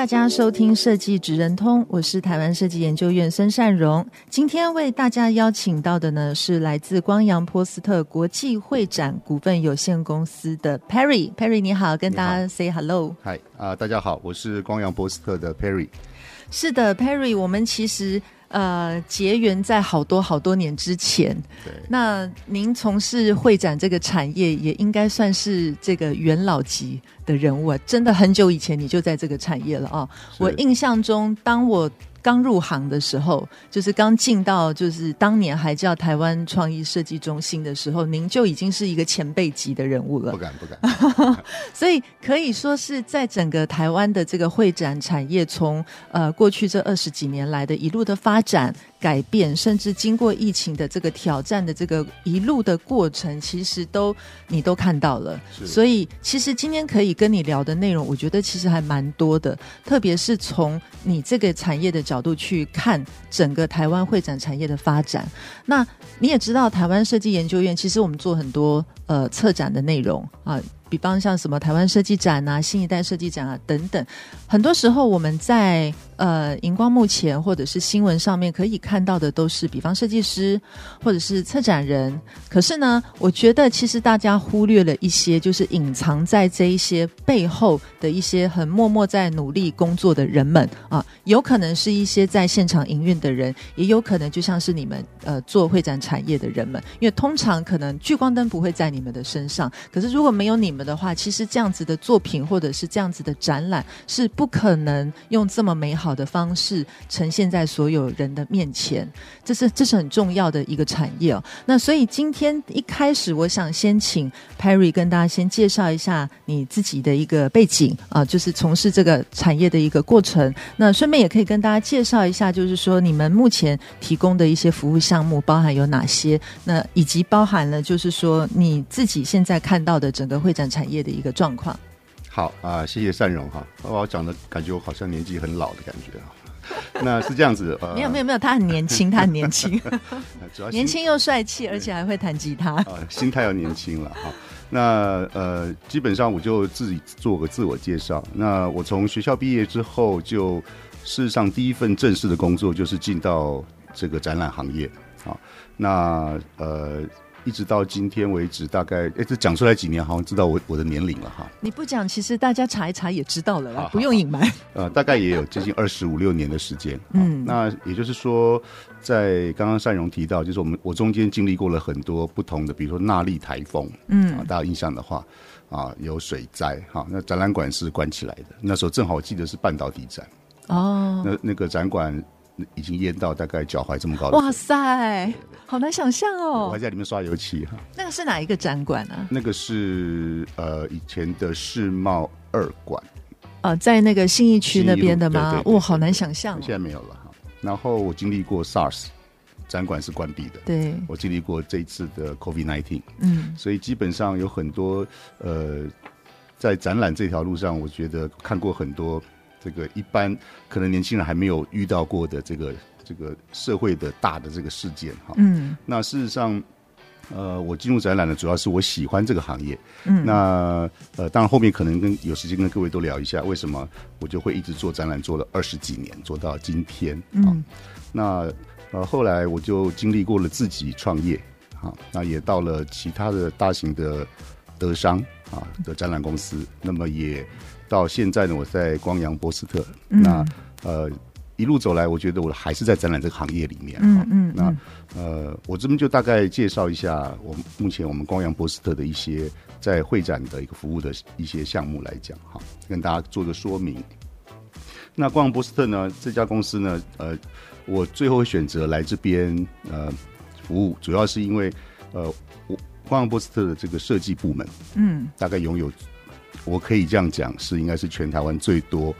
大家收听设计职人通，我是台湾设计研究院孙善荣。今天为大家邀请到的呢是来自光洋波斯特国际会展股份有限公司的 Perry。Perry 你好，跟大家 say hello。嗨啊，大家好，我是光洋波斯特的 Perry。是的，Perry，我们其实。呃，结缘在好多好多年之前。对，那您从事会展这个产业，也应该算是这个元老级的人物啊！真的很久以前你就在这个产业了啊！我印象中，当我。刚入行的时候，就是刚进到就是当年还叫台湾创意设计中心的时候，您就已经是一个前辈级的人物了。不敢不敢，所以可以说是在整个台湾的这个会展产业，从呃过去这二十几年来的一路的发展。改变，甚至经过疫情的这个挑战的这个一路的过程，其实都你都看到了。所以，其实今天可以跟你聊的内容，我觉得其实还蛮多的。特别是从你这个产业的角度去看整个台湾会展产业的发展。那你也知道，台湾设计研究院其实我们做很多呃策展的内容啊。比方像什么台湾设计展啊、新一代设计展啊等等，很多时候我们在呃荧光幕前或者是新闻上面可以看到的都是比方设计师或者是策展人。可是呢，我觉得其实大家忽略了一些，就是隐藏在这一些背后的一些很默默在努力工作的人们啊，有可能是一些在现场营运的人，也有可能就像是你们呃做会展产业的人们，因为通常可能聚光灯不会在你们的身上，可是如果没有你们。的话，其实这样子的作品或者是这样子的展览是不可能用这么美好的方式呈现在所有人的面前。这是这是很重要的一个产业哦。那所以今天一开始，我想先请 Perry 跟大家先介绍一下你自己的一个背景啊，就是从事这个产业的一个过程。那顺便也可以跟大家介绍一下，就是说你们目前提供的一些服务项目包含有哪些？那以及包含了就是说你自己现在看到的整个会展。产业的一个状况。好啊，谢谢善荣哈。我讲的感觉我好像年纪很老的感觉啊。那是这样子，呃、没有没有没有，他很年轻，他很年轻，主要年轻又帅气，而且还会弹吉他。呃，心态要年轻了哈。那呃，基本上我就自己做个自我介绍。那我从学校毕业之后，就事实上第一份正式的工作就是进到这个展览行业啊。那呃。一直到今天为止，大概哎，这讲出来几年，好像知道我我的年龄了哈。你不讲，其实大家查一查也知道了啦，不用隐瞒。呃，大概也有接近二十五六年的时间。嗯，那也就是说，在刚刚善荣提到，就是我们我中间经历过了很多不同的，比如说纳莉台风，嗯，大家有印象的话，啊，有水灾哈，那展览馆是关起来的。那时候正好我记得是半导体展，哦，那那个展馆。已经淹到大概脚踝这么高的。哇塞，好难想象哦！我还在里面刷油漆哈。那个是哪一个展馆呢？那个是呃以前的世贸二馆。呃，在那个信义区那边的吗？哇，好难想象。现在没有了哈。然后我经历过 SARS，展馆是关闭的。对。我经历过这一次的 COVID-19。嗯。所以基本上有很多呃，在展览这条路上，我觉得看过很多。这个一般可能年轻人还没有遇到过的这个这个社会的大的这个事件哈，嗯，那事实上，呃，我进入展览呢，主要是我喜欢这个行业，嗯，那呃，当然后面可能跟有时间跟各位都聊一下，为什么我就会一直做展览，做了二十几年，做到今天，嗯，那呃后来我就经历过了自己创业，啊，那也到了其他的大型的德商啊的展览公司，那么也。到现在呢，我在光阳波斯特。嗯、那呃，一路走来，我觉得我还是在展览这个行业里面。嗯嗯。那呃，我这边就大概介绍一下我们目前我们光阳波斯特的一些在会展的一个服务的一些项目来讲哈，跟大家做个说明。那光阳波斯特呢，这家公司呢，呃，我最后选择来这边呃服务，主要是因为呃，我光阳波斯特的这个设计部门，嗯，大概拥有。我可以这样讲，是应该是全台湾最多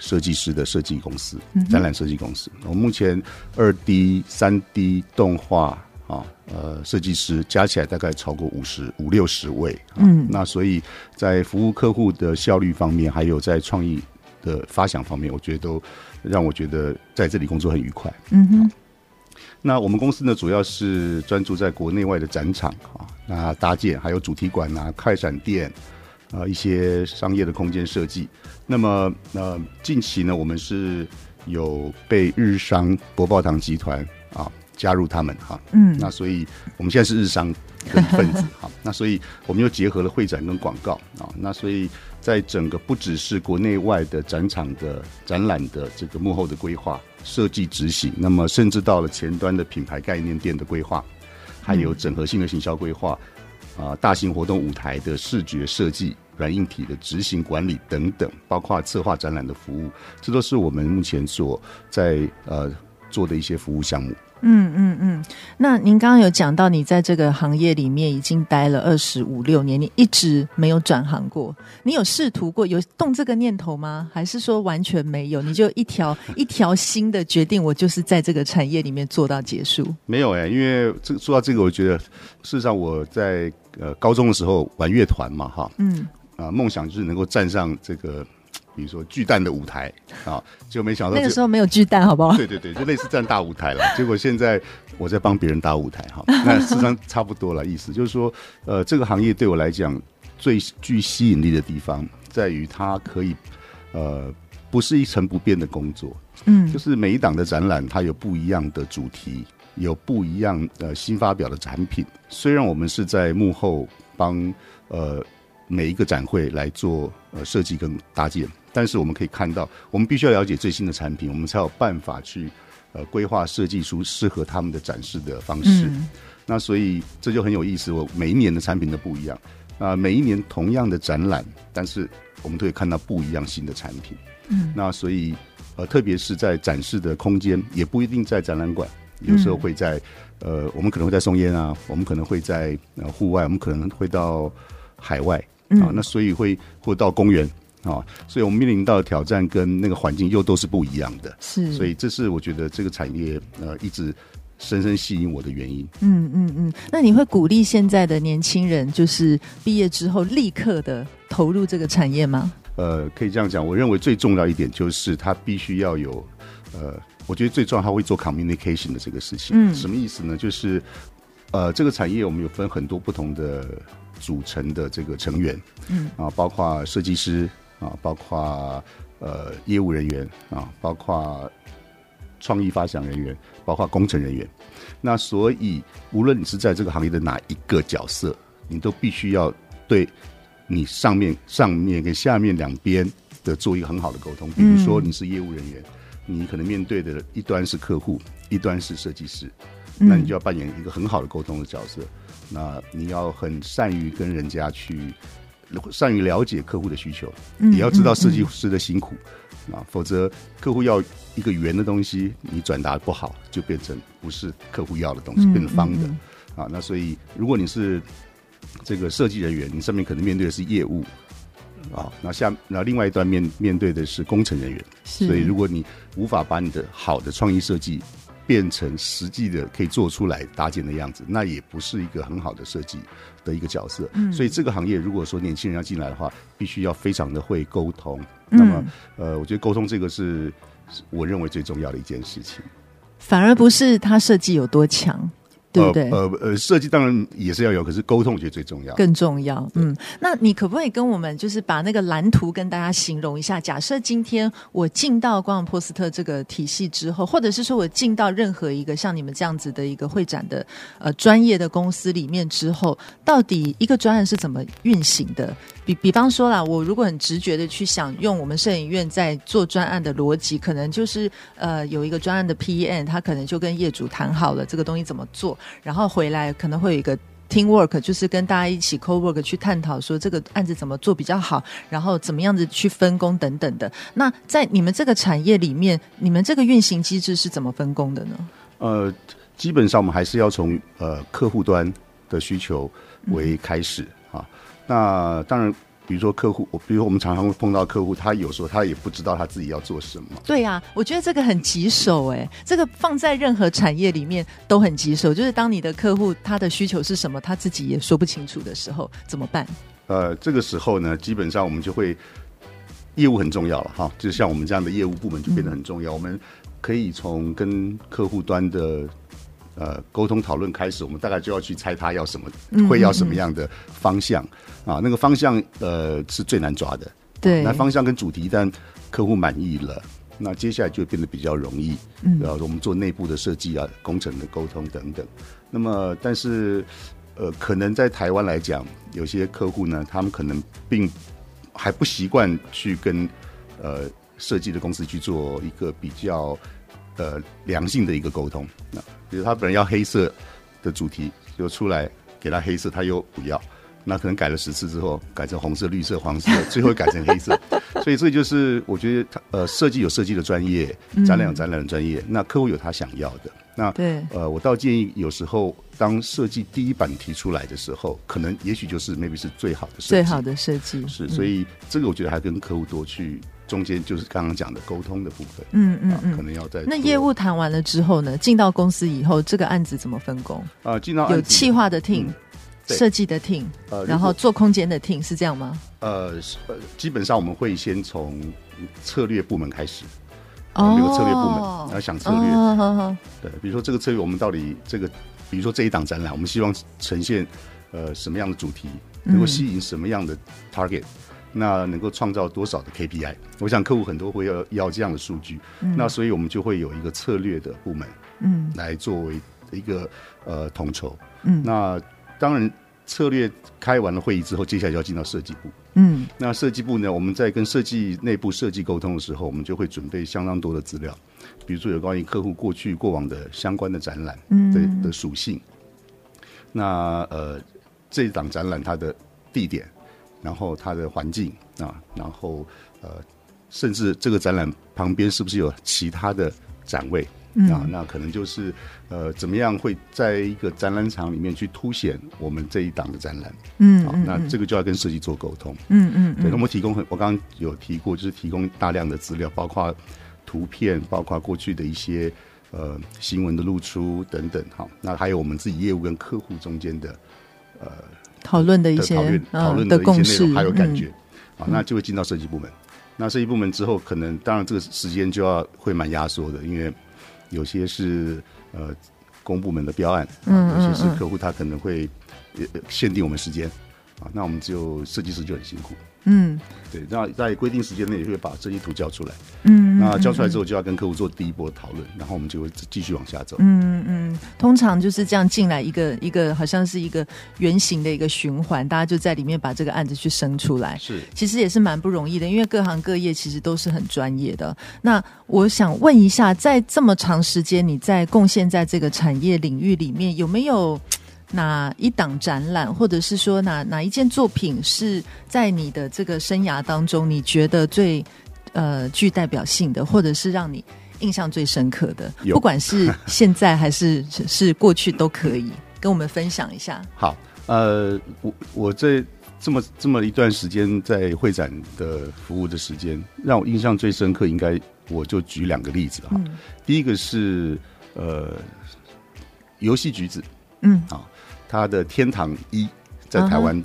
设计师的设计公司，展览设计公司。我目前二 D、三 D 动画啊，呃，设计师加起来大概超过五十五六十位。嗯，那所以在服务客户的效率方面，还有在创意的发想方面，我觉得都让我觉得在这里工作很愉快。嗯哼。那我们公司呢，主要是专注在国内外的展场啊，那搭建还有主题馆啊、快闪店啊，一些商业的空间设计。那么呃，近期呢，我们是有被日商博报堂集团啊加入他们哈，嗯，那所以我们现在是日商的一份子哈，那所以我们又结合了会展跟广告啊，那所以。在整个不只是国内外的展场的展览的这个幕后的规划、设计、执行，那么甚至到了前端的品牌概念店的规划，还有整合性的行销规划，啊、呃，大型活动舞台的视觉设计、软硬体的执行管理等等，包括策划展览的服务，这都是我们目前所在呃做的一些服务项目。嗯嗯嗯，那您刚刚有讲到，你在这个行业里面已经待了二十五六年，你一直没有转行过。你有试图过，有动这个念头吗？还是说完全没有？你就一条 一条新的决定，我就是在这个产业里面做到结束？没有哎、欸，因为这说到这个，我觉得事实上我在呃高中的时候玩乐团嘛，哈，嗯，啊、呃，梦想就是能够站上这个。比如说巨蛋的舞台啊，就没想到那个时候没有巨蛋，好不好？对对对，就类似站大舞台了。结果现在我在帮别人搭舞台哈，那实际上差不多了。意思就是说，呃，这个行业对我来讲最具吸引力的地方，在于它可以呃，不是一成不变的工作，嗯，就是每一档的展览它有不一样的主题，有不一样呃新发表的产品。虽然我们是在幕后帮呃每一个展会来做呃设计跟搭建。但是我们可以看到，我们必须要了解最新的产品，我们才有办法去呃规划设计出适合他们的展示的方式。嗯、那所以这就很有意思，我每一年的产品都不一样啊、呃，每一年同样的展览，但是我们都会看到不一样新的产品。嗯，那所以呃，特别是在展示的空间，也不一定在展览馆，有时候会在呃，我们可能会在松烟啊，我们可能会在呃户外，我们可能会到海外啊，那所以会或到公园。啊，所以我们面临到的挑战跟那个环境又都是不一样的，是，所以这是我觉得这个产业呃一直深深吸引我的原因。嗯嗯嗯，那你会鼓励现在的年轻人，就是毕业之后立刻的投入这个产业吗？呃，可以这样讲，我认为最重要一点就是他必须要有，呃，我觉得最重要他会做 communication 的这个事情。嗯，什么意思呢？就是呃，这个产业我们有分很多不同的组成的这个成员，嗯啊，包括设计师。啊，包括呃业务人员啊，包括创意发想人员，包括工程人员。那所以，无论你是在这个行业的哪一个角色，你都必须要对你上面、上面跟下面两边的做一个很好的沟通。比如说，你是业务人员，嗯、你可能面对的一端是客户，一端是设计师，那你就要扮演一个很好的沟通的角色。那你要很善于跟人家去。善于了解客户的需求，也要知道设计师的辛苦啊，否则客户要一个圆的东西，你转达不好，就变成不是客户要的东西，变成方的、啊。那所以，如果你是这个设计人员，你上面可能面对的是业务啊，那下那另外一段面面对的是工程人员，是所以如果你无法把你的好的创意设计。变成实际的可以做出来搭建的样子，那也不是一个很好的设计的一个角色。嗯，所以这个行业如果说年轻人要进来的话，必须要非常的会沟通。嗯、那么，呃，我觉得沟通这个是我认为最重要的一件事情。反而不是他设计有多强。对不对？呃呃，设计当然也是要有，可是沟通我觉得最重要，更重要。嗯，那你可不可以跟我们就是把那个蓝图跟大家形容一下？假设今天我进到光阳波斯特这个体系之后，或者是说我进到任何一个像你们这样子的一个会展的呃专业的公司里面之后，到底一个专案是怎么运行的？比比方说啦，我如果很直觉的去想用我们摄影院在做专案的逻辑，可能就是呃有一个专案的 PM，他可能就跟业主谈好了这个东西怎么做。然后回来可能会有一个 team work，就是跟大家一起 co work 去探讨说这个案子怎么做比较好，然后怎么样子去分工等等的。那在你们这个产业里面，你们这个运行机制是怎么分工的呢？呃，基本上我们还是要从呃客户端的需求为开始、啊。那当然比如说客户，我比如说我们常常会碰到客户，他有时候他也不知道他自己要做什么。对呀、啊，我觉得这个很棘手哎，这个放在任何产业里面都很棘手。就是当你的客户他的需求是什么，他自己也说不清楚的时候，怎么办？呃，这个时候呢，基本上我们就会业务很重要了哈，就像我们这样的业务部门就变得很重要。嗯、我们可以从跟客户端的。呃，沟通讨论开始，我们大概就要去猜他要什么，会要什么样的方向啊？那个方向呃是最难抓的。对，那方向跟主题，一旦客户满意了，那接下来就变得比较容易。嗯，然后我们做内部的设计啊，工程的沟通等等。那么，但是呃，可能在台湾来讲，有些客户呢，他们可能并还不习惯去跟呃设计的公司去做一个比较。呃，良性的一个沟通。那比如他本来要黑色的主题，就出来给他黑色，他又不要。那可能改了十次之后，改成红色、绿色、黄色，最后改成黑色。所以这就是我觉得他呃，设计有设计的专业，展览有展览的专业。那客户有他想要的。那对呃，我倒建议有时候当设计第一版提出来的时候，可能也许就是 maybe 是最好的设计，最好的设计是。所以这个我觉得还跟客户多去。中间就是刚刚讲的沟通的部分，嗯嗯嗯、啊，可能要在那业务谈完了之后呢，进到公司以后，这个案子怎么分工？啊，进到有企划的 team，设计、嗯、的 team，呃，然后做空间的 team 是这样吗？呃，基本上我们会先从策略部门开始，哦，有个策略部门，然后想策略，哦、对，比如说这个策略，我们到底这个，比如说这一档展览，我们希望呈现呃什么样的主题，能够吸引什么样的 target。嗯那能够创造多少的 KPI？我想客户很多会要要这样的数据，嗯，那所以我们就会有一个策略的部门，嗯，来作为一个呃统筹，嗯，那当然策略开完了会议之后，接下来就要进到设计部，嗯，那设计部呢，我们在跟设计内部设计沟通的时候，我们就会准备相当多的资料，比如说有关于客户过去过往的相关的展览，嗯，的的属性，那呃这一档展览它的地点。然后它的环境啊，然后呃，甚至这个展览旁边是不是有其他的展位、嗯、啊？那可能就是呃，怎么样会在一个展览场里面去凸显我们这一档的展览？嗯，好、啊，那这个就要跟设计做沟通。嗯嗯，对，那么提供很，我刚刚有提过，就是提供大量的资料，包括图片，包括过去的一些呃新闻的露出等等。好、啊，那还有我们自己业务跟客户中间的呃。讨论的一些讨论的一些内容，还有感觉、嗯、啊，那就会进到设计部门。那设计部门之后，可能当然这个时间就要会蛮压缩的，因为有些是呃公部门的标案，啊，有些是客户他可能会限定我们时间啊，那我们就设计师就很辛苦。嗯，对，那在规定时间内也会把设计图交出来。嗯，那交出来之后就要跟客户做第一波讨论，然后我们就会继续往下走。嗯嗯，通常就是这样进来一个一个，好像是一个圆形的一个循环，大家就在里面把这个案子去生出来。是，其实也是蛮不容易的，因为各行各业其实都是很专业的。那我想问一下，在这么长时间你在贡献在这个产业领域里面，有没有？哪一档展览，或者是说哪哪一件作品是在你的这个生涯当中，你觉得最呃具代表性的，或者是让你印象最深刻的？不管是现在还是是过去都可以，跟我们分享一下。好，呃，我我这这么这么一段时间在会展的服务的时间，让我印象最深刻，应该我就举两个例子哈。嗯、第一个是呃游戏橘子，嗯，好。它的天堂一在台湾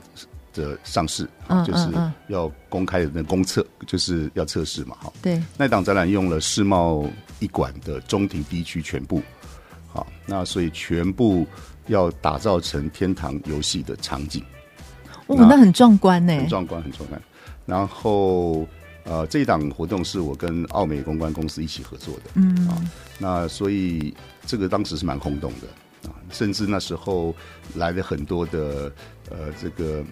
的上市，uh. 就是要公开的那公测，就是要测试嘛，哈。对，那档展览用了世贸一馆的中庭 B 区全部，好，那所以全部要打造成天堂游戏的场景。哦，那很壮观呢，很壮观，很壮观。然后，呃，这一档活动是我跟奥美公关公司一起合作的，嗯，啊，那所以这个当时是蛮轰动的。甚至那时候来了很多的呃，这个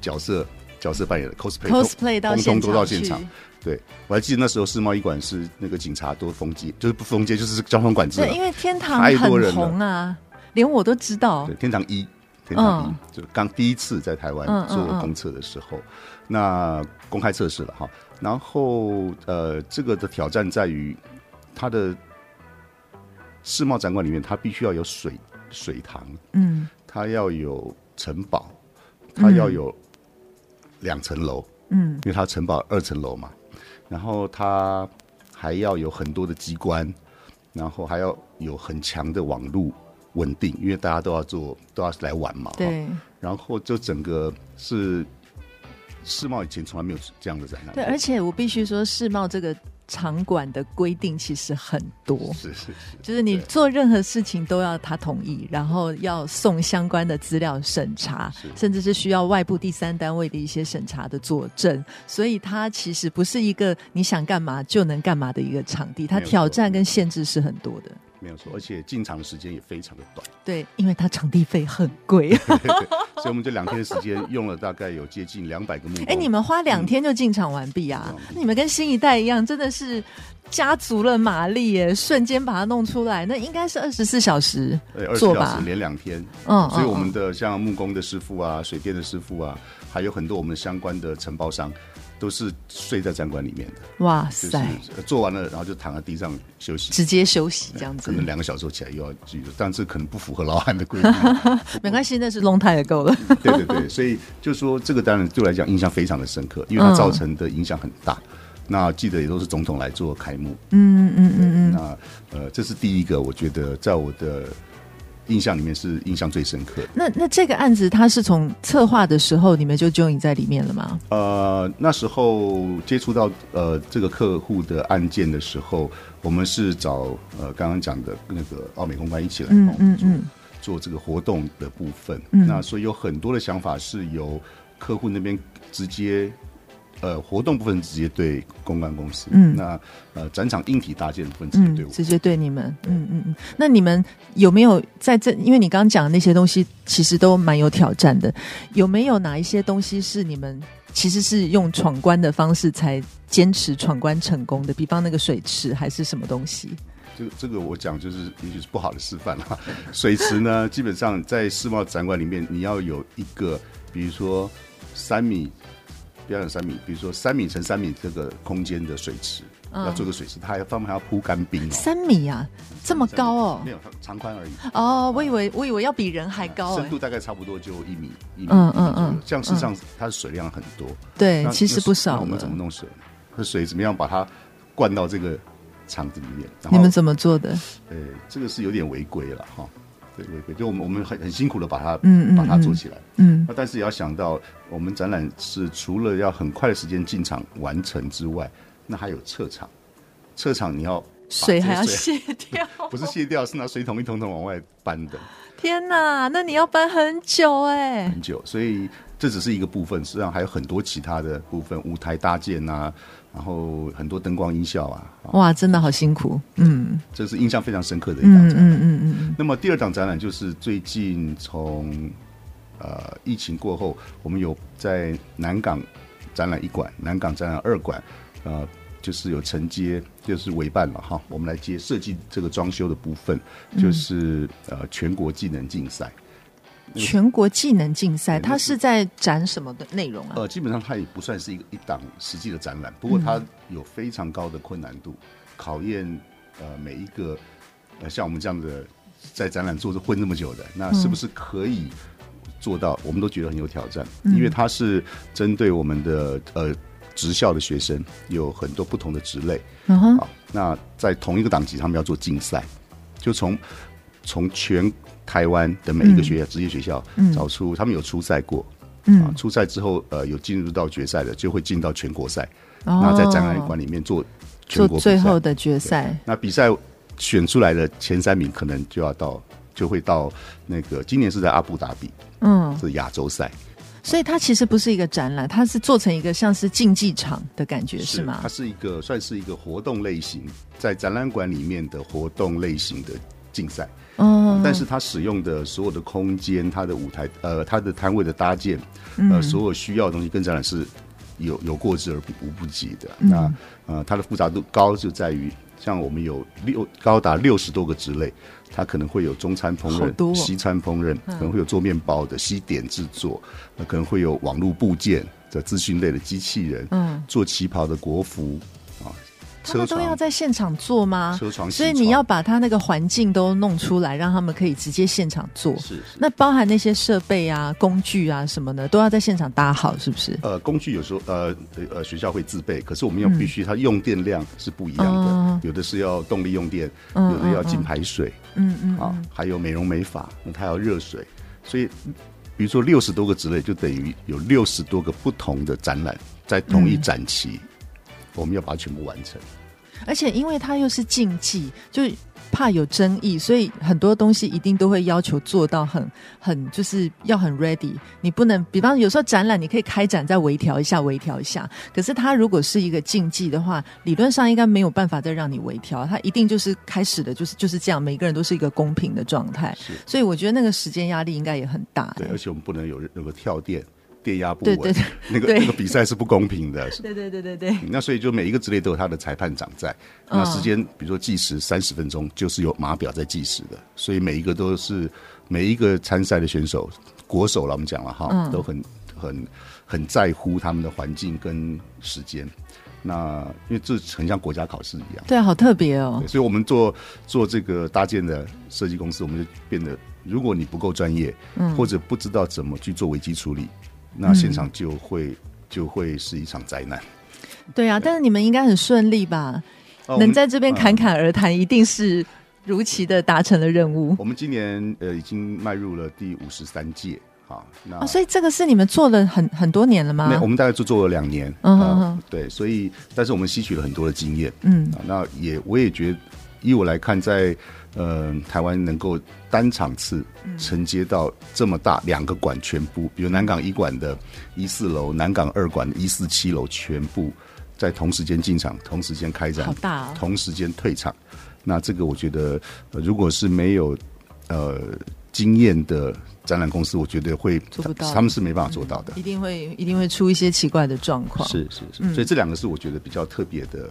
角色角色扮演的 cosplay cosplay 到现场，都到现场。对，我还记得那时候世贸一馆是那个警察都封街，就是不封街，就是交通管制。对，因为天堂很红啊，连我都知道。对，天堂一，天堂一，嗯、就刚第一次在台湾做公测的时候，嗯嗯嗯，那公开测试了哈。然后呃，这个的挑战在于它的。世贸展馆里面，它必须要有水水塘，嗯，它要有城堡，它要有两层楼，嗯，因为它城堡二层楼嘛，然后它还要有很多的机关，然后还要有很强的网络稳定，因为大家都要做，都要来玩嘛，对，然后就整个是世贸以前从来没有这样的展览，对，而且我必须说世贸这个。场馆的规定其实很多，是是是，就是你做任何事情都要他同意，然后要送相关的资料审查，甚至是需要外部第三单位的一些审查的佐证，所以它其实不是一个你想干嘛就能干嘛的一个场地，它挑战跟限制是很多的。没有错，而且进场的时间也非常的短。对，因为它场地费很贵，所以我们这两天的时间用了大概有接近两百个木工。哎，你们花两天就进场完毕啊？嗯、你们跟新一代一样，真的是加足了马力耶，瞬间把它弄出来。那应该是二十四小时做吧？二十四小时连两天。嗯，所以我们的像木工的师傅啊、水电的师傅啊，还有很多我们相关的承包商。都是睡在展馆里面的，哇塞！做完了，然后就躺在地上休息，直接休息这样子。可能两个小时起来又要继续，但这可能不符合老汉的规定。没关系，那是 long time 也够了。对对对，所以就说这个当然对我来讲印象非常的深刻，因为它造成的影响很大。嗯、那记得也都是总统来做开幕。嗯嗯嗯嗯。那呃，这是第一个，我觉得在我的。印象里面是印象最深刻的。那那这个案子，它是从策划的时候，你们就 join 在里面了吗？呃，那时候接触到呃这个客户的案件的时候，我们是找呃刚刚讲的那个奥美公关一起来帮我们做、嗯嗯嗯、做这个活动的部分。嗯、那所以有很多的想法是由客户那边直接。呃，活动部分直接对公关公司，嗯，那呃，展场硬体搭建部分直接对我、嗯，直接对你们，嗯嗯嗯。那你们有没有在这？因为你刚刚讲的那些东西，其实都蛮有挑战的。有没有哪一些东西是你们其实是用闯关的方式才坚持闯关成功的？比方那个水池还是什么东西？这个这个我讲就是也许是不好的示范了。水池呢，基本上在世贸展馆里面，你要有一个，比如说三米。不要讲三米，比如说三米乘三米这个空间的水池，嗯、要做个水池，它还上面还要铺干冰、哦。三米啊，这么高哦？没有，它长宽而已。哦，我以为我以为要比人还高。深度大概差不多就一米一米。嗯嗯嗯。这样事实上它的水量很多。对，其实不少。我们怎么弄水？那水怎么样把它灌到这个场子里面？你们怎么做的？呃，这个是有点违规了哈。对违规，就我们我们很很辛苦的把它嗯，嗯把它做起来，嗯，那但是也要想到，我们展览是除了要很快的时间进场完成之外，那还有撤场，撤场你要水，水还要卸掉，不是卸掉，是拿水桶一桶桶往外搬的。天哪，那你要搬很久哎，很久，所以这只是一个部分，实际上还有很多其他的部分，舞台搭建啊。然后很多灯光音效啊，哇，真的好辛苦，嗯，这是印象非常深刻的一档展览。嗯嗯嗯，嗯。那么第二档展览就是最近从呃疫情过后，我们有在南港展览一馆，南港展览二馆，呃，就是有承接，就是委办了哈，我们来接设计这个装修的部分，就是呃全国技能竞赛。全国技能竞赛，它是在展什么的内容啊？呃，基本上它也不算是一个一档实际的展览，不过它有非常高的困难度，嗯、考验呃每一个呃像我们这样的在展览做着混那么久的，那是不是可以做到？我们都觉得很有挑战，嗯、因为它是针对我们的呃职校的学生，有很多不同的职类。嗯哼，好，那在同一个档级，他们要做竞赛，就从从全。台湾的每一个学校，职、嗯、业学校找出他们有初赛过，嗯，啊、初赛之后，呃，有进入到决赛的，就会进到全国赛。哦、那在展览馆里面做全国最后的决赛。那比赛选出来的前三名，可能就要到，就会到那个今年是在阿布达比，嗯，是亚洲赛。所以它其实不是一个展览，它是做成一个像是竞技场的感觉，是，是吗？它是一个算是一个活动类型，在展览馆里面的活动类型的竞赛。嗯，但是它使用的所有的空间，它的舞台，呃，它的摊位的搭建，呃，所有需要的东西跟展览是有有过之而无不及的。嗯、那呃，它的复杂度高就在于，像我们有六高达六十多个职类，它可能会有中餐烹饪、哦、西餐烹饪，可能会有做面包的西点制作，那可能会有网络部件的资讯类的机器人，嗯，做旗袍的国服啊，他们都要在现场做吗？车床，所以你要把他那个环境都弄出来，让他们可以直接现场做。是，是，那包含那些设备啊、工具啊什么的，都要在现场搭好，是不是？呃，工具有时候呃呃学校会自备，可是我们要必须，它用电量是不一样的，嗯、有的是要动力用电，嗯、有的要进排水，嗯嗯，嗯，啊，还有美容美发，那它要热水，所以比如说六十多个职类，就等于有六十多个不同的展览在同一展期。嗯我们要把它全部完成，而且因为它又是竞技，就怕有争议，所以很多东西一定都会要求做到很很，就是要很 ready。你不能，比方有时候展览你可以开展再微调一下，微调一下。可是它如果是一个竞技的话，理论上应该没有办法再让你微调，它一定就是开始的，就是就是这样，每个人都是一个公平的状态。是，所以我觉得那个时间压力应该也很大。对，而且我们不能有那个跳电。电压不稳，对对对，那个那个比赛是不公平的。对对对对对。那所以就每一个职类都有他的裁判长在。那时间，比如说计时三十分钟，就是有码表在计时的。所以每一个都是每一个参赛的选手，国手了，我们讲了哈，都很很很在乎他们的环境跟时间。那因为这很像国家考试一样。对，好特别哦。所以我们做做这个搭建的设计公司，我们就变得，如果你不够专业，或者不知道怎么去做危机处理。那现场就会、嗯、就会是一场灾难。对啊，但是你们应该很顺利吧？哦、能在这边侃侃而谈，一定是如期的达成了任务。我们今年呃已经迈入了第五十三届，好，那、哦、所以这个是你们做了很很多年了吗？我们大概就做了两年。嗯对，所以但是我们吸取了很多的经验。嗯，那也我也觉得，以我来看，在呃，台湾能够单场次承接到这么大两个馆全部，比如南港一馆的一四楼、南港二馆的一四七楼全部在同时间进场、同时间开展、好大哦、同时间退场。那这个我觉得，呃、如果是没有呃经验的展览公司，我觉得会做不到，他们是没办法做到的，嗯、一定会一定会出一些奇怪的状况。是是是，所以这两个是我觉得比较特别的。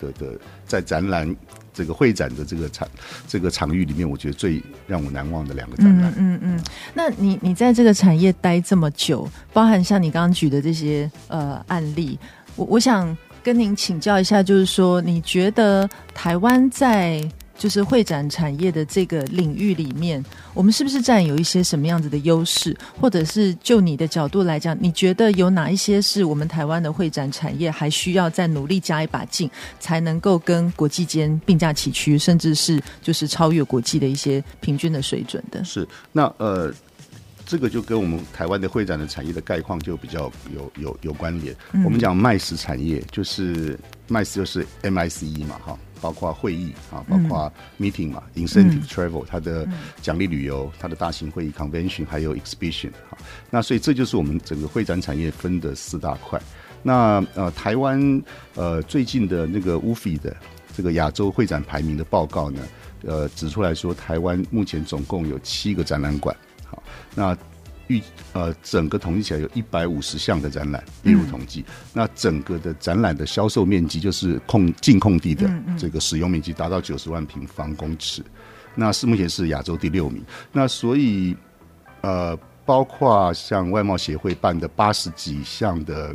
的的，在展览这个会展的这个场这个场域里面，我觉得最让我难忘的两个展览。嗯嗯嗯。那你你在这个产业待这么久，包含像你刚刚举的这些呃案例，我我想跟您请教一下，就是说，你觉得台湾在就是会展产业的这个领域里面，我们是不是占有一些什么样子的优势？或者是就你的角度来讲，你觉得有哪一些是我们台湾的会展产业还需要再努力加一把劲，才能够跟国际间并驾齐驱，甚至是就是超越国际的一些平均的水准的？是那呃，这个就跟我们台湾的会展的产业的概况就比较有有有关联。嗯、我们讲 MICE 产业，就是 MICE 就是 MICE 嘛，哈。包括会议啊，包括 meeting 嘛、嗯、，incentive travel，它的奖励旅游，它的大型会议 convention，还有 exhibition 哈。那所以这就是我们整个会展产业分的四大块。那呃，台湾呃最近的那个 UFI 的这个亚洲会展排名的报告呢，呃指出来说，台湾目前总共有七个展览馆。好，那。预呃，整个统计起来有一百五十项的展览列入统计，嗯。那整个的展览的销售面积，就是控净空地的这个使用面积，达到九十万平方公尺。那是目前是亚洲第六名。那所以呃，包括像外贸协会办的八十几项的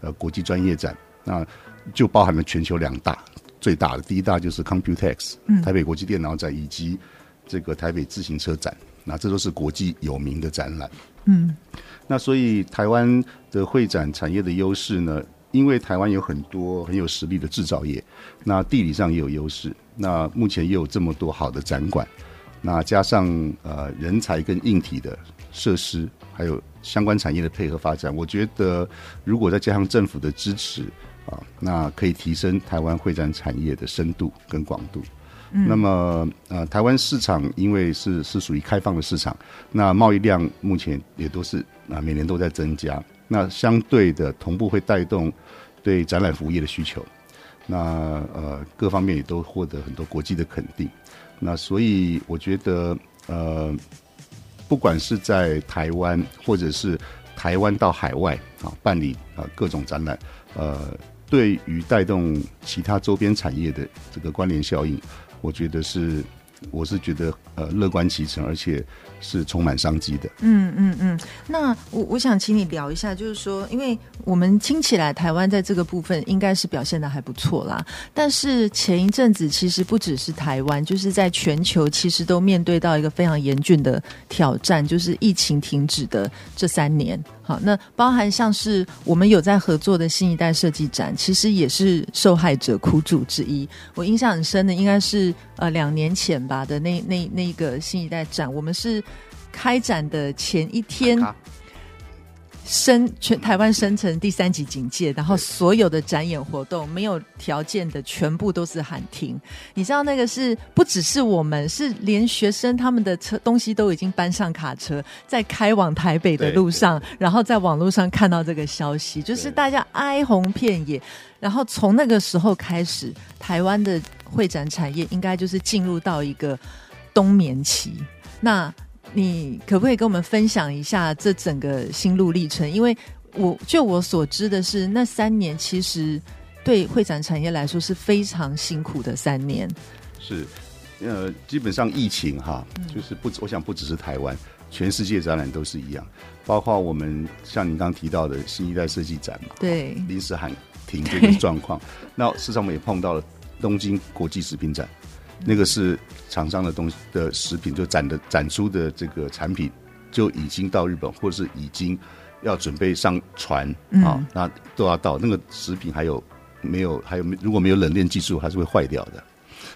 呃国际专业展，那就包含了全球两大最大的，第一大就是 Computex，台北国际电脑展，以及这个台北自行车展。那这都是国际有名的展览。嗯，那所以台湾的会展产业的优势呢，因为台湾有很多很有实力的制造业，那地理上也有优势，那目前也有这么多好的展馆，那加上呃人才跟硬体的设施，还有相关产业的配合发展，我觉得如果再加上政府的支持啊，那可以提升台湾会展产业的深度跟广度。那么，呃，台湾市场因为是是属于开放的市场，那贸易量目前也都是啊每年都在增加，那相对的同步会带动对展览服务业的需求，那呃各方面也都获得很多国际的肯定，那所以我觉得呃不管是在台湾或者是台湾到海外啊办理啊各种展览，呃对于带动其他周边产业的这个关联效应。我觉得是我是觉得呃乐观其成，而且是充满商机的。嗯嗯嗯。那我我想请你聊一下，就是说，因为我们听起来台湾在这个部分应该是表现得还不错啦。但是前一阵子其实不只是台湾，就是在全球其实都面对到一个非常严峻的挑战，就是疫情停止的这三年。好，那包含像是我们有在合作的新一代设计展，其实也是受害者苦主之一。我印象很深的应该是呃两年前吧的那那那个新一代展，我们是开展的前一天。升全台湾升成第三级警戒，然后所有的展演活动没有条件的全部都是喊停。你知道那个是不只是我们，是连学生他们的车东西都已经搬上卡车，在开往台北的路上，然后在网络上看到这个消息，就是大家哀鸿遍野。然后从那个时候开始，台湾的会展产业应该就是进入到一个冬眠期。那你可不可以跟我们分享一下这整个心路历程？因为我就我所知的是，那三年其实对会展产业来说是非常辛苦的三年。是，呃，基本上疫情哈，就是不，我想不只是台湾，全世界展览都是一样，包括我们像您刚刚提到的新一代设计展嘛，对，临时喊停这个状况。那事实上我们也碰到了东京国际食品展。那个是厂商的东西的食品，就展的展出的这个产品就已经到日本，或者是已经要准备上船啊、那都要到。那个食品还有没有？还有如果没有冷链技术，还是会坏掉的，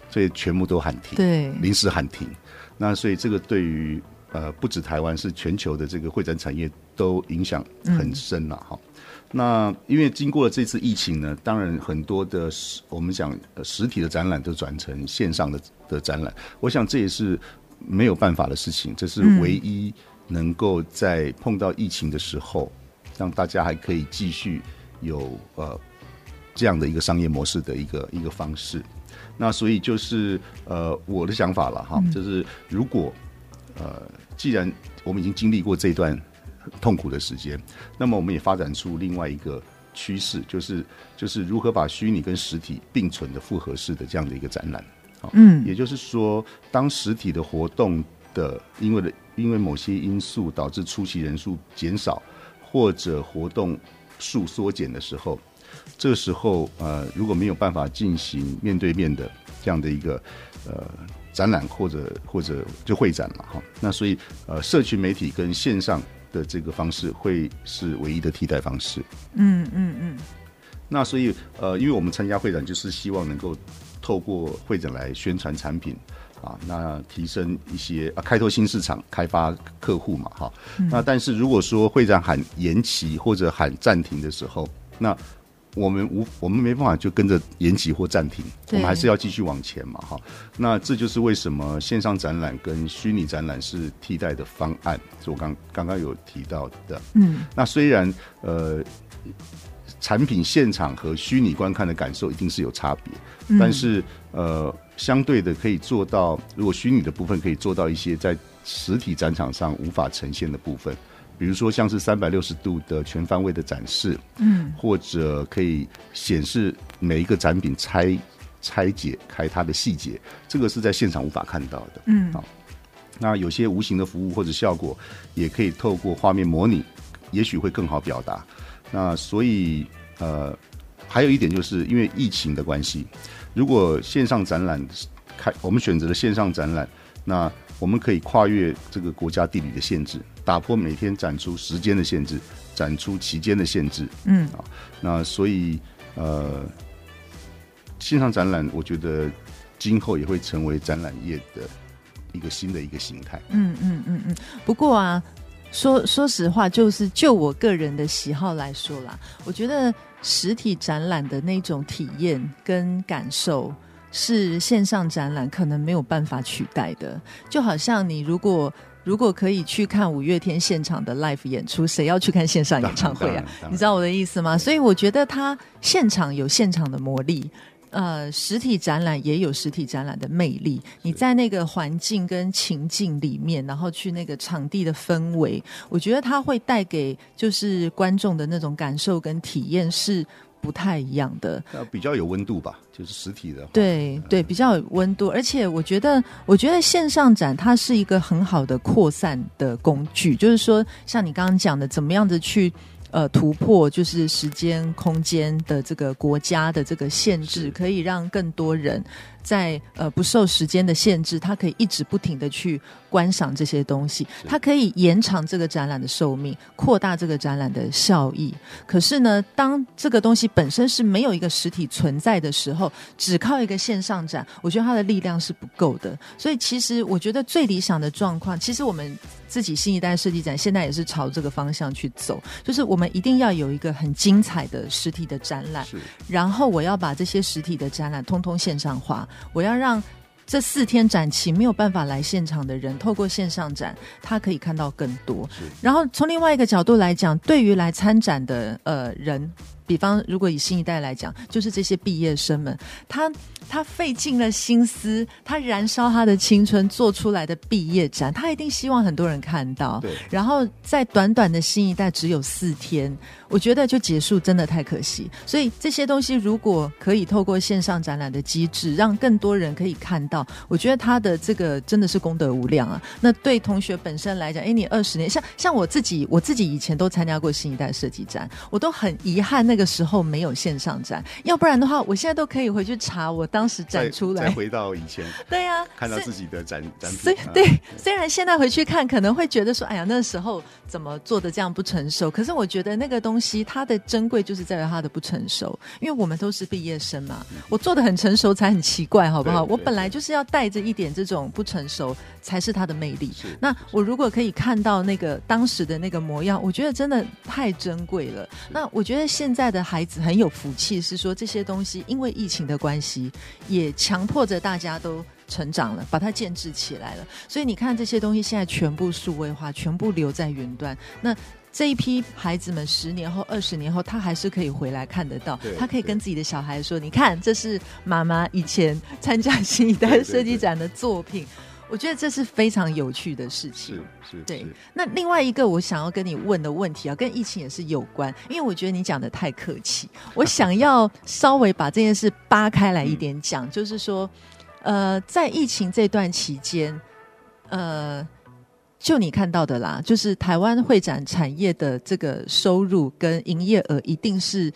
所以全部都喊停，对，临时喊停。那所以这个对于呃不止台湾，是全球的这个会展产业都影响很深了哈。嗯那因为经过了这次疫情呢，当然很多的实我们讲实体的展览都转成线上的的展览，我想这也是没有办法的事情，这是唯一能够在碰到疫情的时候，让大家还可以继续有呃这样的一个商业模式的一个一个方式。那所以就是呃我的想法了哈，就是如果呃既然我们已经经历过这段。痛苦的时间，那么我们也发展出另外一个趋势，就是就是如何把虚拟跟实体并存的复合式的这样的一个展览。嗯，也就是说，当实体的活动的因为的因为某些因素导致出席人数减少或者活动数缩减的时候，这个时候呃如果没有办法进行面对面的这样的一个呃展览或者或者就会展嘛哈，那所以呃社群媒体跟线上。的这个方式会是唯一的替代方式。嗯嗯嗯。那所以呃，因为我们参加会展，就是希望能够透过会展来宣传产品啊，那提升一些啊，开拓新市场，开发客户嘛，哈。嗯。那但是如果说会展喊延期或者喊暂停的时候，那我们无我们没办法就跟着延期或暂停，我们还是要继续往前嘛，哈。那这就是为什么线上展览跟虚拟展览是替代的方案，是我刚刚刚有提到的。嗯，那虽然呃，产品现场和虚拟观看的感受一定是有差别，嗯，但是呃，相对的可以做到，如果虚拟的部分可以做到一些在实体展场上无法呈现的部分。比如说，像是三百六十度的全方位的展示，嗯，或者可以显示每一个展品拆拆解开它的细节，这个是在现场无法看到的，嗯，好。那有些无形的服务或者效果，也可以透过画面模拟，也许会更好表达。那所以，呃，还有一点就是因为疫情的关系，如果线上展览开，我们选择了线上展览，那我们可以跨越这个国家地理的限制。打破每天展出时间的限制，展出期间的限制。嗯啊，那所以呃，线上展览，我觉得今后也会成为展览业的一个新的一个形态。嗯嗯嗯嗯。不过啊，说说实话，就是就我个人的喜好来说啦，我觉得实体展览的那种体验跟感受，是线上展览可能没有办法取代的。就好像你如果。如果可以去看五月天现场的 live 演出，谁要去看线上演唱会啊？你知道我的意思吗？所以我觉得他现场有现场的魔力，呃，实体展览也有实体展览的魅力。你在那个环境跟情境里面，然后去那个场地的氛围，我觉得它会带给就是观众的那种感受跟体验是不太一样的。比较有温度吧，就是实体的，对对，比较有温度，而且我觉得，我觉得线上展它是一个很好的扩散的工具，就是说，像你刚刚讲的，怎么样子去。呃，突破就是时间、空间的这个国家的这个限制，可以让更多人在呃不受时间的限制，他可以一直不停的去观赏这些东西，它可以延长这个展览的寿命，扩大这个展览的效益。可是呢，当这个东西本身是没有一个实体存在的时候，只靠一个线上展，我觉得它的力量是不够的。所以，其实我觉得最理想的状况，其实我们。自己新一代设计展现在也是朝这个方向去走，就是我们一定要有一个很精彩的实体的展览，然后我要把这些实体的展览通通线上化，我要让这四天展期没有办法来现场的人，透过线上展，他可以看到更多。然后从另外一个角度来讲，对于来参展的呃人，比方如果以新一代来讲，就是这些毕业生们，他。他费尽了心思，他燃烧他的青春做出来的毕业展，他一定希望很多人看到。对。然后在短短的新一代只有四天，我觉得就结束真的太可惜。所以这些东西如果可以透过线上展览的机制，让更多人可以看到，我觉得他的这个真的是功德无量啊。那对同学本身来讲，哎，你二十年，像像我自己，我自己以前都参加过新一代设计展，我都很遗憾那个时候没有线上展，要不然的话，我现在都可以回去查我当。时展出来，再回到以前，对呀、啊，看到自己的展展品。对，虽然现在回去看，可能会觉得说，哎呀，那时候怎么做的这样不成熟？可是我觉得那个东西它的珍贵就是在于它的不成熟，因为我们都是毕业生嘛。我做的很成熟才很奇怪，好不好？我本来就是要带着一点这种不成熟，才是它的魅力。那我如果可以看到那个当时的那个模样，我觉得真的太珍贵了。那我觉得现在的孩子很有福气，是说这些东西因为疫情的关系。也强迫着大家都成长了，把它建制起来了。所以你看这些东西现在全部数位化，全部留在云端。那这一批孩子们十年后、二十年后，他还是可以回来看得到。他可以跟自己的小孩说：“你看，这是妈妈以前参加新一代设计展的作品。”我觉得这是非常有趣的事情。是是，对。那另外一个我想要跟你问的问题啊，跟疫情也是有关，因为我觉得你讲的太客气。我想要稍微把这件事扒开来一点讲，嗯、就是说，呃，在疫情这段期间，呃，就你看到的啦，就是台湾会展产业的这个收入跟营业额一定是，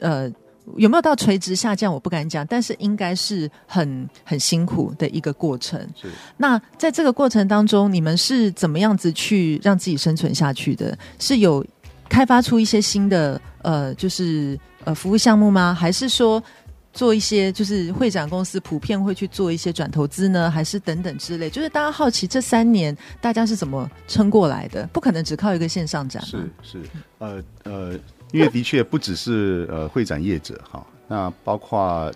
呃。有没有到垂直下降？我不敢讲，但是应该是很很辛苦的一个过程。是。那在这个过程当中，你们是怎么样子去让自己生存下去的？是有开发出一些新的呃，就是呃服务项目吗？还是说做一些就是会展公司普遍会去做一些转投资呢？还是等等之类？就是大家好奇这三年大家是怎么撑过来的？不可能只靠一个线上展。是是，呃呃。因为的确不只是呃会展业者哈，那包括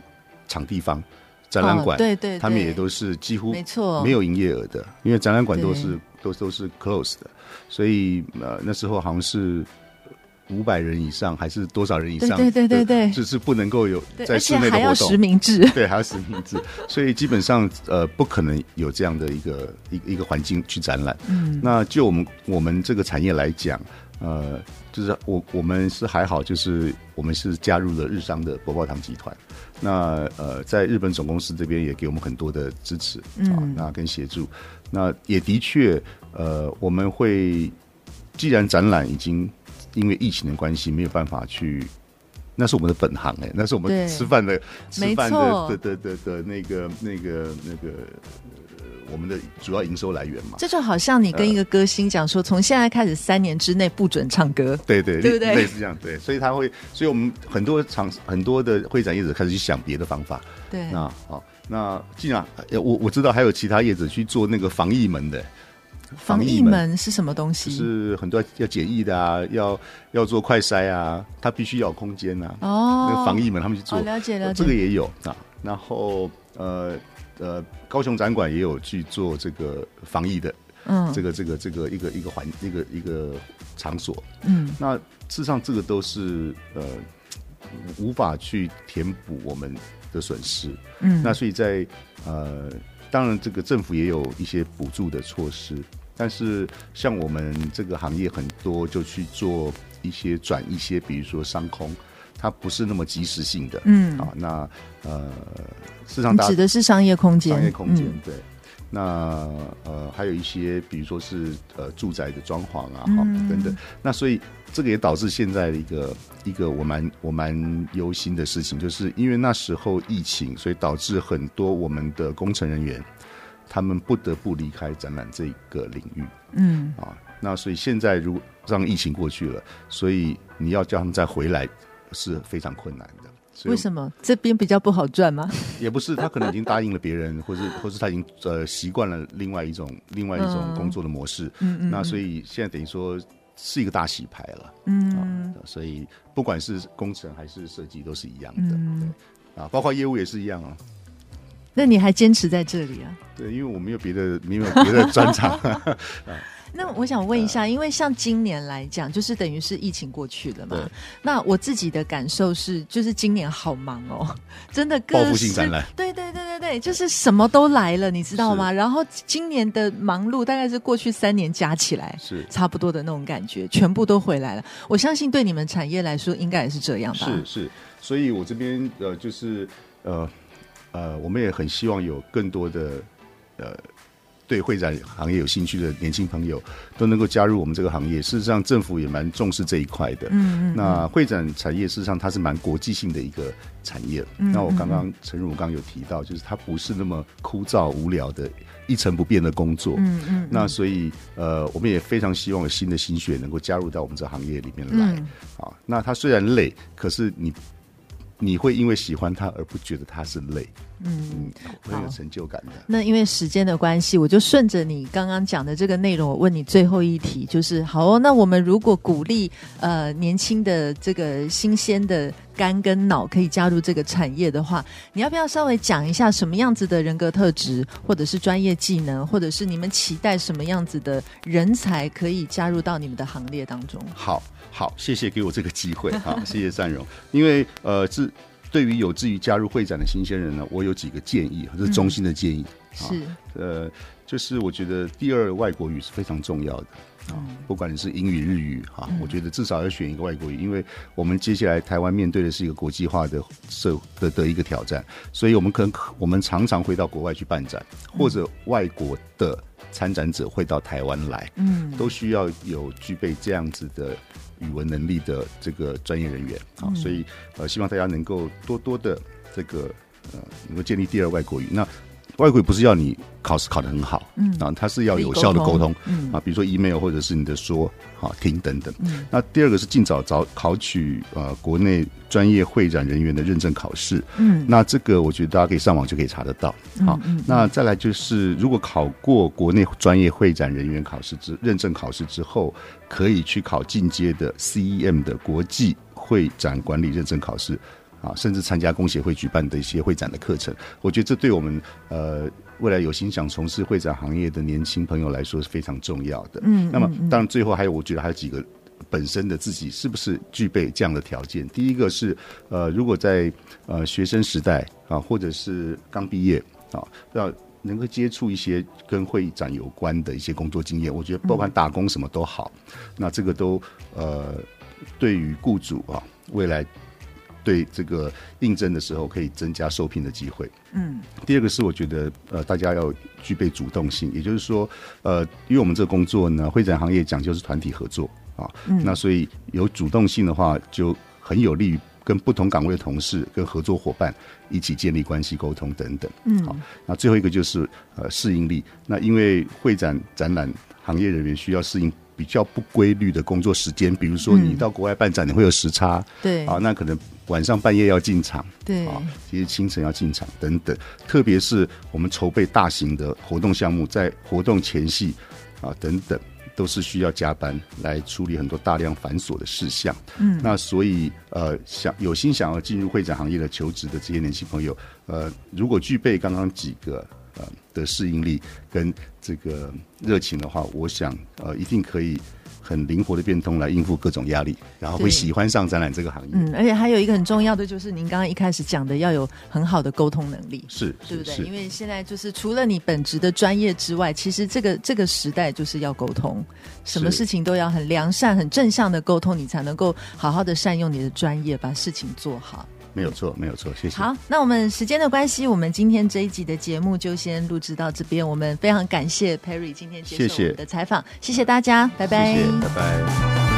场地方、展览馆，对对，他们也都是几乎没错。没有营业额的，因为展览馆都是都都是 close 的，所以呃那时候好像是五百人以上还是多少人以上，对对对对，就是不能够有在室内的活动，还要实名制，对，还要实名制，所以基本上呃不可能有这样的一个一个一个环境去展览。嗯，那就我们我们这个产业来讲。呃，就是我我们是还好，就是我们是加入了日商的博报堂集团，那呃，在日本总公司这边也给我们很多的支持，嗯、啊，那跟协助，那也的确，呃，我们会既然展览已经因为疫情的关系没有办法去，那是我们的本行哎、欸，那是我们吃饭的吃饭的的的的的那个那个那个。我们的主要营收来源嘛，这就好像你跟一个歌星讲说，从、呃、现在开始三年之内不准唱歌，对对，对不对？类似这样，对，所以他会，所以我们很多场很多的会展业者开始去想别的方法，对，那好，那既然我我知道还有其他业者去做那个防疫门的，防疫门是什么东西？是很多要检疫的啊，要要做快筛啊，他必须要有空间啊，哦，那个防疫门他们去做，哦、了解了解，这个也有啊，然后呃。呃，高雄展馆也有去做这个防疫的，嗯，这个这个这个一个一个环一个一个场所，嗯，那事实上这个都是呃无法去填补我们的损失，嗯，那所以在呃，当然这个政府也有一些补助的措施，但是像我们这个行业很多就去做一些转一些，比如说商空。它不是那么及时性的。嗯，啊，那呃，市场指的是商业空间，商业空间、嗯、对。那呃，还有一些，比如说是呃，住宅的装潢啊，哈、嗯，等等。那所以这个也导致现在的一个一个我蛮我蛮忧心的事情，就是因为那时候疫情，所以导致很多我们的工程人员他们不得不离开展览这个领域。嗯，啊，那所以现在如果让疫情过去了，所以你要叫他们再回来是非常困难的。为什么这边比较不好赚吗？也不是，他可能已经答应了别人，或是 或是他已经呃习惯了另外一种另外一种工作的模式。嗯嗯。那所以现在等于说是一个大洗牌了。嗯。所以不管是工程还是设计都是一样的。嗯。啊，包括业务也是一样啊。那你还坚持在这里啊？对，因为我没有别的没有别的专长 啊。那我想问一下，因为像今年来讲，就是等于是疫情过去了嘛。那我自己的感受是，就是今年好忙哦，真的各。报复性展览。对对对对对，就是什么都来了，你知道吗？然后今年的忙碌大概是过去三年加起来是差不多的那种感觉，全部都回来了。我相信对你们产业来说，应该也是这样吧？是是，所以我这边呃，就是呃呃，我们也很希望有更多的呃。对会展行业有兴趣的年轻朋友都能够加入我们这个行业。事实上，政府也蛮重视这一块的。嗯嗯。那会展产业事实上它是蛮国际性的一个产业。嗯。那我刚刚陈如刚刚有提到，就是它不是那么枯燥无聊的一成不变的工作。嗯嗯。那所以呃，我们也非常希望有新的心血能够加入到我们这行业里面来。嗯。啊，那它虽然累，可是你你会因为喜欢他而不觉得他是累。嗯，很有成就感的。那因为时间的关系，我就顺着你刚刚讲的这个内容，我问你最后一题，就是好哦。那我们如果鼓励呃年轻的这个新鲜的肝跟脑可以加入这个产业的话，你要不要稍微讲一下什么样子的人格特质，或者是专业技能，或者是你们期待什么样子的人才可以加入到你们的行列当中？好，好，谢谢给我这个机会啊，谢谢善荣，因为呃是。对于有志于加入会展的新鲜人呢，我有几个建议，这是衷心的建议。嗯、是，呃，就是我觉得第二外国语是非常重要的啊，嗯、不管你是英语、日语哈，嗯、我觉得至少要选一个外国语，因为我们接下来台湾面对的是一个国际化的社的的一个挑战，所以我们可能我们常常会到国外去办展，或者外国的参展者会到台湾来，嗯，都需要有具备这样子的。语文能力的这个专业人员啊，所以呃，希望大家能够多多的这个呃，能够建立第二外国语。那外国语不是要你考试考得很好，嗯啊，它是要有效的沟通，嗯啊，比如说 email 或者是你的说、啊听等等。嗯，那第二个是尽早早考取呃国内专业会展人员的认证考试。嗯，那这个我觉得大家可以上网就可以查得到。好，那再来就是如果考过国内专业会展人员考试之认证考试之后，可以去考进阶的 CEM 的国际会展管理认证考试。啊，甚至参加工协会举办的一些会展的课程，我觉得这对我们呃未来有心想从事会展行业的年轻朋友来说是非常重要的。嗯，那么当然最后还有，我觉得还有几个本身的自己是不是具备这样的条件？第一个是呃，如果在呃学生时代啊，或者是刚毕业啊，要能够接触一些跟会展有关的一些工作经验，我觉得不管打工什么都好。嗯、那这个都呃，对于雇主啊未来。对这个应征的时候，可以增加受聘的机会。嗯，第二个是我觉得，呃，大家要具备主动性，也就是说，呃，因为我们这个工作呢，会展行业讲究是团体合作啊，嗯，那所以有主动性的话，就很有利于跟不同岗位的同事、跟合作伙伴一起建立关系、沟通等等。嗯，好，那最后一个就是呃适应力。那因为会展展览行业人员需要适应。比较不规律的工作时间，比如说你到国外办展，你会有时差，对啊，那可能晚上半夜要进场，对啊，其实清晨要进场等等。特别是我们筹备大型的活动项目，在活动前夕啊等等，都是需要加班来处理很多大量繁琐的事项。嗯，那所以呃，想有心想要进入会展行业的求职的这些年轻朋友，呃，如果具备刚刚几个。呃的适应力跟这个热情的话，我想呃一定可以。很灵活的变通来应付各种压力，然后会喜欢上展览这个行业。嗯，而且还有一个很重要的就是您刚刚一开始讲的，要有很好的沟通能力，是，对不对？因为现在就是除了你本职的专业之外，其实这个这个时代就是要沟通，什么事情都要很良善、很正向的沟通，你才能够好好的善用你的专业，把事情做好。没有错，没有错，谢谢。好，那我们时间的关系，我们今天这一集的节目就先录制到这边。我们非常感谢 Perry 今天接受我们的采访，谢谢，谢谢大家，拜拜，谢谢，拜拜。